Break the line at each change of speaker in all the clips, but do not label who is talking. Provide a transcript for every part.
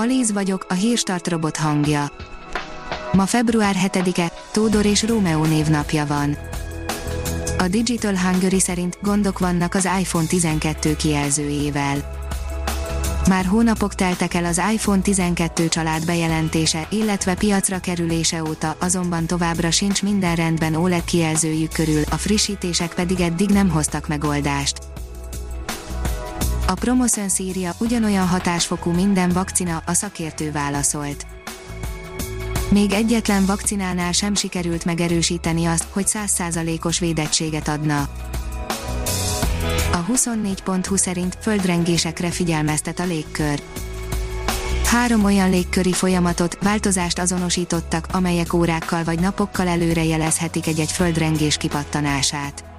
Alíz vagyok, a hírstart robot hangja. Ma február 7-e, Tódor és Rómeó névnapja van. A Digital Hungary szerint gondok vannak az iPhone 12 kijelzőjével. Már hónapok teltek el az iPhone 12 család bejelentése, illetve piacra kerülése óta, azonban továbbra sincs minden rendben OLED kijelzőjük körül, a frissítések pedig eddig nem hoztak megoldást. A Promoszön szírja ugyanolyan hatásfokú minden vakcina, a szakértő válaszolt. Még egyetlen vakcinánál sem sikerült megerősíteni azt, hogy 100%-os védettséget adna. A 24.20 szerint földrengésekre figyelmeztet a légkör. Három olyan légköri folyamatot, változást azonosítottak, amelyek órákkal vagy napokkal előre jelezhetik egy-egy földrengés kipattanását.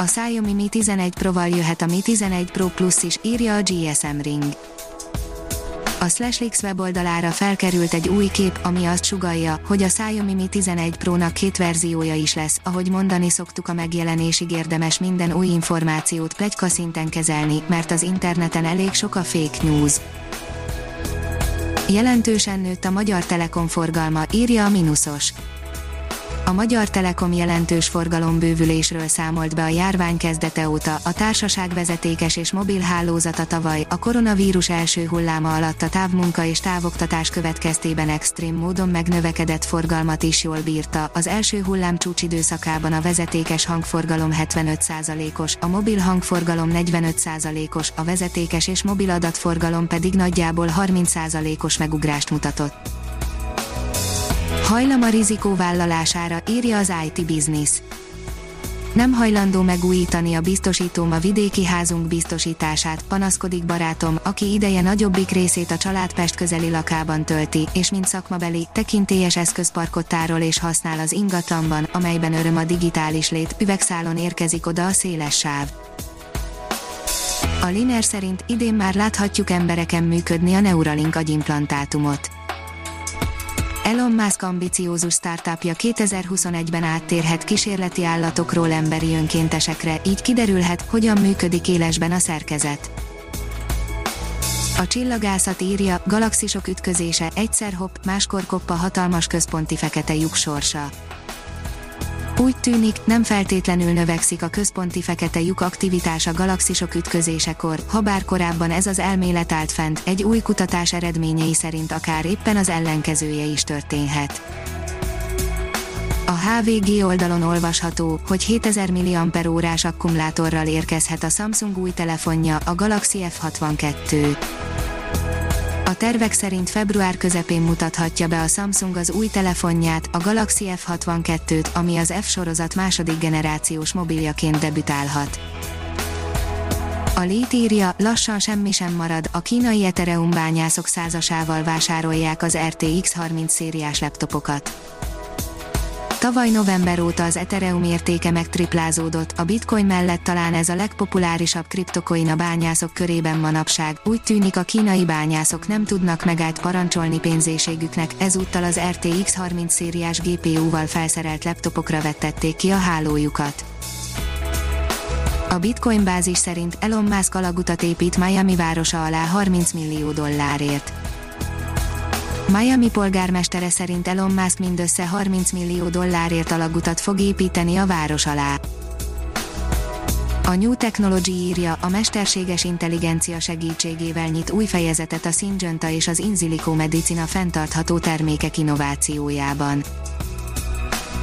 A Xiaomi Mi 11 Pro-val jöhet a Mi 11 Pro Plus is, írja a GSM Ring. A Slashleaks weboldalára felkerült egy új kép, ami azt sugalja, hogy a Xiaomi Mi 11 Pro-nak két verziója is lesz, ahogy mondani szoktuk a megjelenésig érdemes minden új információt plegyka szinten kezelni, mert az interneten elég sok a fake news. Jelentősen nőtt a Magyar Telekom forgalma, írja a Minusos a Magyar Telekom jelentős forgalombővülésről számolt be a járvány kezdete óta, a társaság vezetékes és mobil hálózata tavaly, a koronavírus első hulláma alatt a távmunka és távoktatás következtében extrém módon megnövekedett forgalmat is jól bírta, az első hullám csúcsidőszakában a vezetékes hangforgalom 75%-os, a mobil hangforgalom 45%-os, a vezetékes és mobil adatforgalom pedig nagyjából 30%-os megugrást mutatott. Hajlam a rizikó vállalására, írja az IT Business. Nem hajlandó megújítani a biztosítóm a vidéki házunk biztosítását, panaszkodik barátom, aki ideje nagyobbik részét a család Pest közeli lakában tölti, és mint szakmabeli, tekintélyes eszközparkot tárol és használ az ingatlanban, amelyben öröm a digitális lét, üvegszálon érkezik oda a széles sáv. A Liner szerint idén már láthatjuk embereken működni a Neuralink agyimplantátumot. Elon Musk ambiciózus startupja 2021-ben áttérhet kísérleti állatokról emberi önkéntesekre, így kiderülhet, hogyan működik élesben a szerkezet. A csillagászat írja, galaxisok ütközése, egyszer hopp, máskor koppa hatalmas központi fekete lyuk sorsa. Úgy tűnik, nem feltétlenül növekszik a központi fekete lyuk aktivitása galaxisok ütközésekor, ha bár korábban ez az elmélet állt fent, egy új kutatás eredményei szerint akár éppen az ellenkezője is történhet. A HVG oldalon olvasható, hogy 7000 mAh akkumulátorral érkezhet a Samsung új telefonja, a Galaxy F62. A tervek szerint február közepén mutathatja be a Samsung az új telefonját, a Galaxy F62-t, ami az F sorozat második generációs mobiljaként debütálhat. A lét írja, lassan semmi sem marad, a kínai Ethereum bányászok százasával vásárolják az RTX 30 szériás laptopokat. Tavaly november óta az Ethereum értéke megtriplázódott, a bitcoin mellett talán ez a legpopulárisabb kriptokoin a bányászok körében manapság, úgy tűnik a kínai bányászok nem tudnak megállt parancsolni pénzéségüknek, ezúttal az RTX 30 szériás GPU-val felszerelt laptopokra vettették ki a hálójukat. A Bitcoin bázis szerint Elon Musk alagutat épít Miami városa alá 30 millió dollárért. Miami polgármestere szerint Elon Musk mindössze 30 millió dollárért alagutat fog építeni a város alá. A New Technology írja, a mesterséges intelligencia segítségével nyit új fejezetet a Syngenta és az Inzilico Medicina fenntartható termékek innovációjában.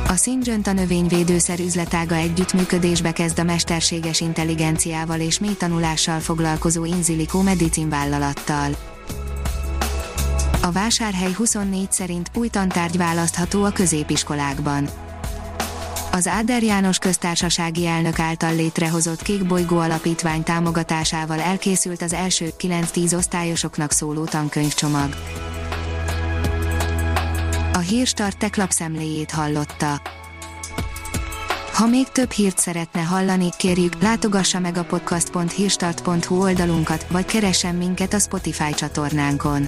A Syngenta növényvédőszer üzletága együttműködésbe kezd a mesterséges intelligenciával és mély tanulással foglalkozó Inzilico Medicin vállalattal. A vásárhely 24 szerint új tantárgy választható a középiskolákban. Az Áder János köztársasági elnök által létrehozott Kék Bolygó Alapítvány támogatásával elkészült az első 9-10 osztályosoknak szóló tankönyvcsomag. A Hírstart tech lapszemléjét hallotta. Ha még több hírt szeretne hallani, kérjük, látogassa meg a podcast.hírstart.hu oldalunkat, vagy keressen minket a Spotify csatornánkon.